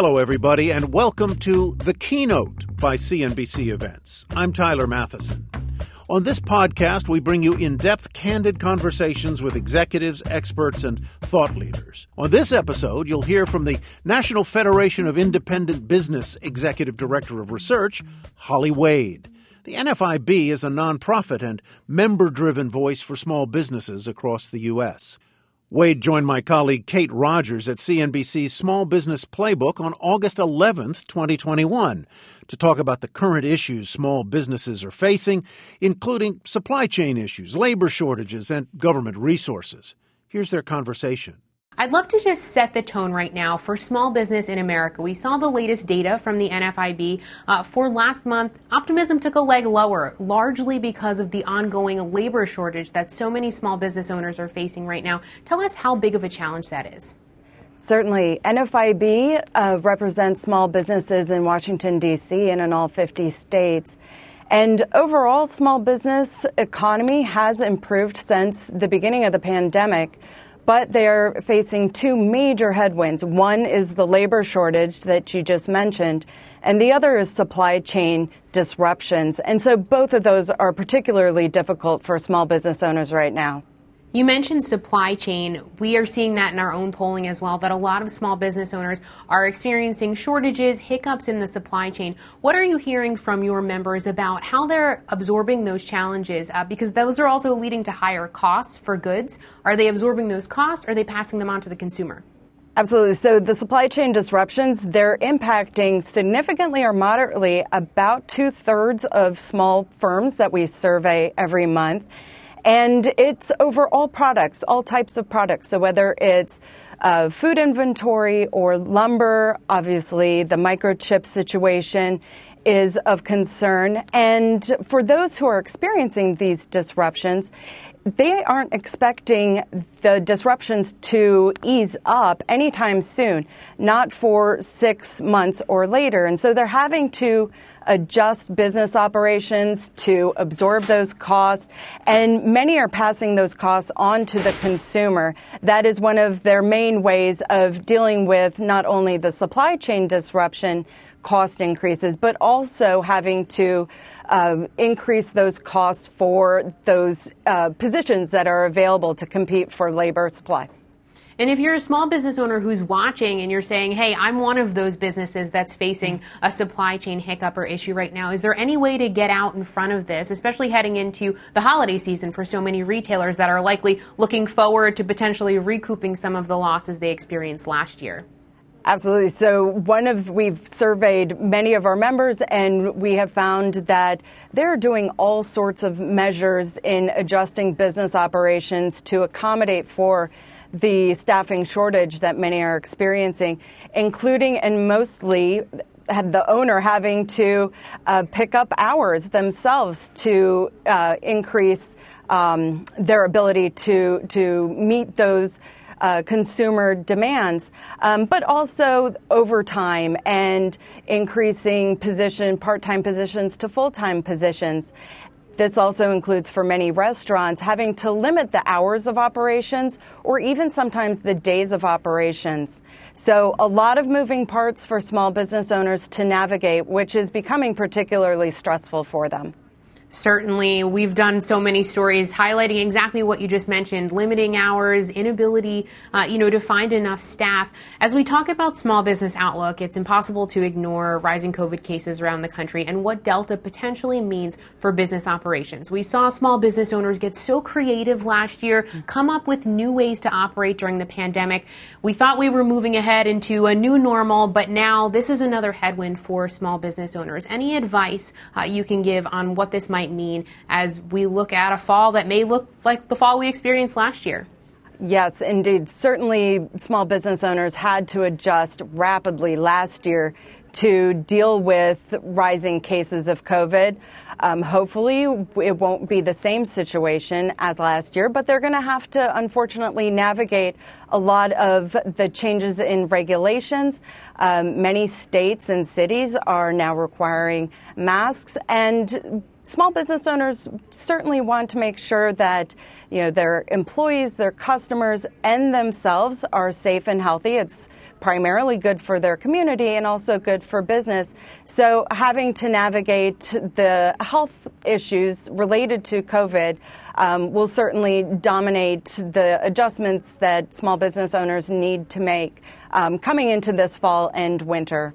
Hello, everybody, and welcome to The Keynote by CNBC Events. I'm Tyler Mathisen. On this podcast, we bring you in depth, candid conversations with executives, experts, and thought leaders. On this episode, you'll hear from the National Federation of Independent Business Executive Director of Research, Holly Wade. The NFIB is a nonprofit and member driven voice for small businesses across the U.S. Wade joined my colleague Kate Rogers at CNBC's Small Business Playbook on August 11, 2021, to talk about the current issues small businesses are facing, including supply chain issues, labor shortages, and government resources. Here's their conversation. I'd love to just set the tone right now for small business in America. We saw the latest data from the NFIB uh, for last month. Optimism took a leg lower, largely because of the ongoing labor shortage that so many small business owners are facing right now. Tell us how big of a challenge that is. Certainly. NFIB uh, represents small businesses in Washington, D.C. and in all 50 states. And overall, small business economy has improved since the beginning of the pandemic but they're facing two major headwinds. One is the labor shortage that you just mentioned, and the other is supply chain disruptions. And so both of those are particularly difficult for small business owners right now. You mentioned supply chain. We are seeing that in our own polling as well, that a lot of small business owners are experiencing shortages, hiccups in the supply chain. What are you hearing from your members about how they're absorbing those challenges? Uh, because those are also leading to higher costs for goods. Are they absorbing those costs? Or are they passing them on to the consumer? Absolutely. So the supply chain disruptions, they're impacting significantly or moderately about two thirds of small firms that we survey every month. And it's over all products, all types of products. So whether it's uh, food inventory or lumber, obviously the microchip situation is of concern. And for those who are experiencing these disruptions, they aren't expecting the disruptions to ease up anytime soon, not for six months or later. And so they're having to adjust business operations to absorb those costs, and many are passing those costs on to the consumer. That is one of their main ways of dealing with not only the supply chain disruption cost increases, but also having to uh, increase those costs for those uh, positions that are available to compete for labor supply. And if you're a small business owner who's watching and you're saying, hey, I'm one of those businesses that's facing a supply chain hiccup or issue right now, is there any way to get out in front of this, especially heading into the holiday season for so many retailers that are likely looking forward to potentially recouping some of the losses they experienced last year? Absolutely. So one of we've surveyed many of our members and we have found that they're doing all sorts of measures in adjusting business operations to accommodate for the staffing shortage that many are experiencing, including and mostly the owner having to uh, pick up hours themselves to uh, increase um, their ability to to meet those uh, consumer demands, um, but also overtime and increasing position part-time positions to full-time positions. This also includes for many restaurants having to limit the hours of operations or even sometimes the days of operations. So a lot of moving parts for small business owners to navigate, which is becoming particularly stressful for them. Certainly, we've done so many stories highlighting exactly what you just mentioned: limiting hours, inability, uh, you know, to find enough staff. As we talk about small business outlook, it's impossible to ignore rising COVID cases around the country and what Delta potentially means for business operations. We saw small business owners get so creative last year, come up with new ways to operate during the pandemic. We thought we were moving ahead into a new normal, but now this is another headwind for small business owners. Any advice uh, you can give on what this might mean as we look at a fall that may look like the fall we experienced last year? Yes, indeed. Certainly, small business owners had to adjust rapidly last year to deal with rising cases of COVID. Um, hopefully, it won't be the same situation as last year, but they're going to have to unfortunately navigate a lot of the changes in regulations. Um, many states and cities are now requiring masks, and small business owners certainly want to make sure that you know their employees, their customers, and themselves are safe and healthy. It's primarily good for their community and also good for business. So having to navigate the health issues related to COVID um, will certainly dominate the adjustments that small business owners need to make um, coming into this fall and winter.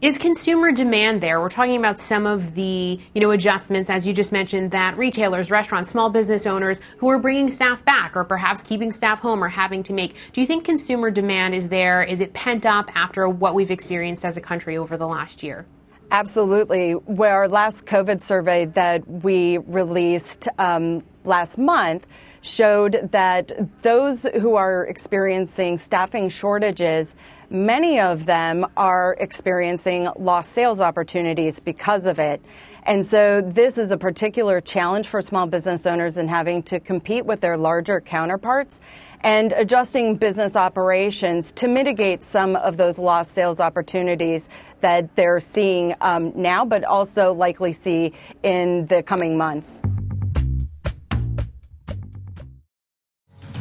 Is consumer demand there? We're talking about some of the, you know, adjustments, as you just mentioned, that retailers, restaurants, small business owners who are bringing staff back or perhaps keeping staff home are having to make. Do you think consumer demand is there? Is it pent up after what we've experienced as a country over the last year? Absolutely. Where our last COVID survey that we released um, last month showed that those who are experiencing staffing shortages Many of them are experiencing lost sales opportunities because of it. And so this is a particular challenge for small business owners in having to compete with their larger counterparts and adjusting business operations to mitigate some of those lost sales opportunities that they're seeing um, now, but also likely see in the coming months.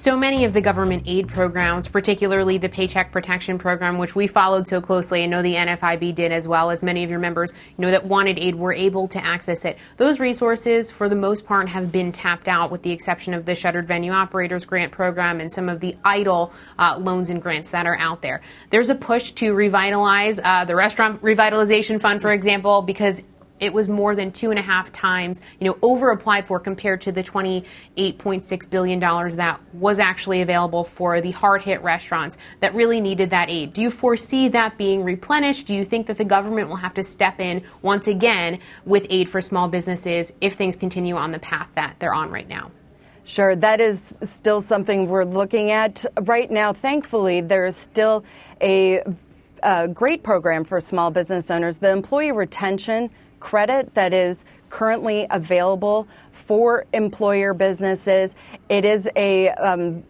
So many of the government aid programs, particularly the Paycheck Protection Program, which we followed so closely, and know the NFIB did as well as many of your members, you know that wanted aid were able to access it. Those resources, for the most part, have been tapped out, with the exception of the Shuttered Venue Operators Grant Program and some of the EIDL uh, loans and grants that are out there. There's a push to revitalize uh, the Restaurant Revitalization Fund, for example, because it was more than two and a half times, you know, over applied for compared to the $28.6 billion that was actually available for the hard hit restaurants that really needed that aid. Do you foresee that being replenished? Do you think that the government will have to step in once again with aid for small businesses if things continue on the path that they're on right now? Sure, that is still something we're looking at right now. Thankfully, there is still a, a great program for small business owners. The employee retention credit that is currently available for employer businesses. It is a um,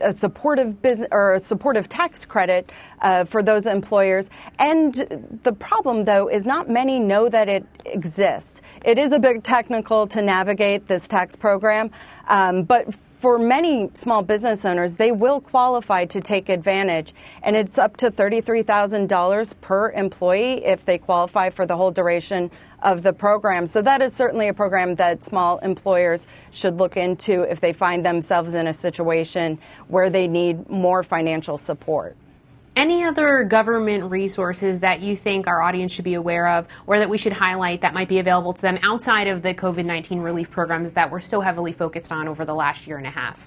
a supportive business or a supportive tax credit uh, for those employers. And the problem, though, is not many know that it exists. It is a bit technical to navigate this tax program, um, but for many small business owners, they will qualify to take advantage. And it's up to $33,000 per employee if they qualify for the whole duration of the program. So that is certainly a program that small employers should look into if they find themselves in a situation where they need more financial support. Any other government resources that you think our audience should be aware of or that we should highlight that might be available to them outside of the COVID 19 relief programs that we're so heavily focused on over the last year and a half?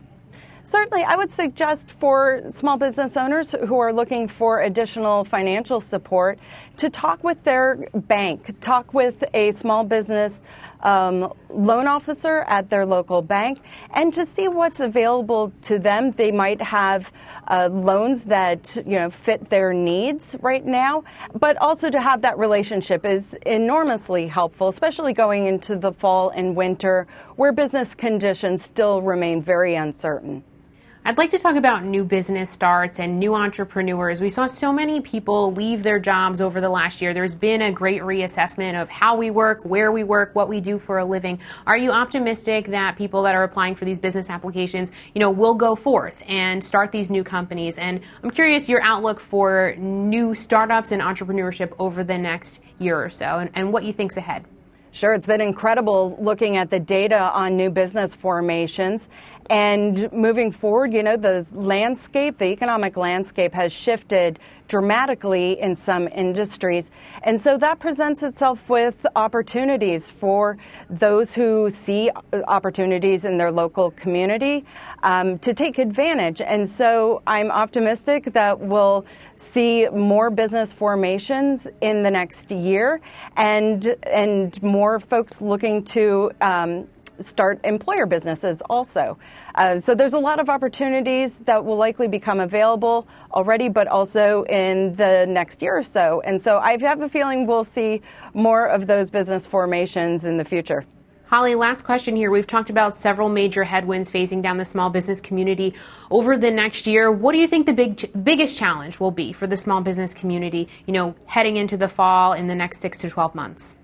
Certainly, I would suggest for small business owners who are looking for additional financial support to talk with their bank, talk with a small business um, loan officer at their local bank, and to see what's available to them. They might have uh, loans that you know fit their needs right now, but also to have that relationship is enormously helpful, especially going into the fall and winter where business conditions still remain very uncertain. I'd like to talk about new business starts and new entrepreneurs. We saw so many people leave their jobs over the last year. There's been a great reassessment of how we work, where we work, what we do for a living. Are you optimistic that people that are applying for these business applications, you know, will go forth and start these new companies? And I'm curious your outlook for new startups and entrepreneurship over the next year or so and, and what you think's ahead. Sure, it's been incredible looking at the data on new business formations. And moving forward, you know, the landscape, the economic landscape has shifted dramatically in some industries. And so that presents itself with opportunities for those who see opportunities in their local community um, to take advantage. And so I'm optimistic that we'll see more business formations in the next year and, and more folks looking to um, start employer businesses also. Uh, so there's a lot of opportunities that will likely become available already, but also in the next year or so. And so I have a feeling we'll see more of those business formations in the future. Holly, last question here. We've talked about several major headwinds facing down the small business community over the next year. What do you think the big, biggest challenge will be for the small business community, you know, heading into the fall in the next six to 12 months?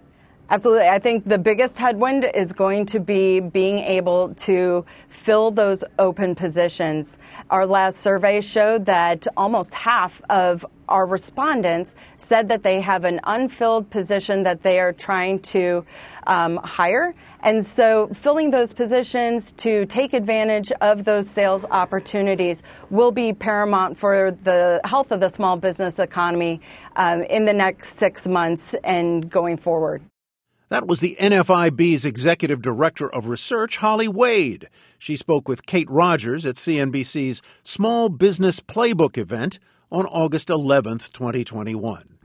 Absolutely. I think the biggest headwind is going to be being able to fill those open positions. Our last survey showed that almost half of our respondents said that they have an unfilled position that they are trying to um, hire. And so filling those positions to take advantage of those sales opportunities will be paramount for the health of the small business economy um, in the next six months and going forward. That was the NFIB's Executive Director of Research, Holly Wade. She spoke with Kate Rogers at CNBC's Small Business Playbook event on August 11, 2021.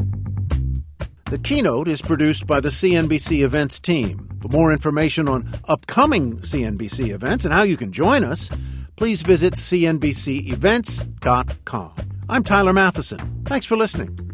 The keynote is produced by the CNBC Events team. For more information on upcoming CNBC events and how you can join us, please visit CNBCEvents.com. I'm Tyler Mathisen. Thanks for listening.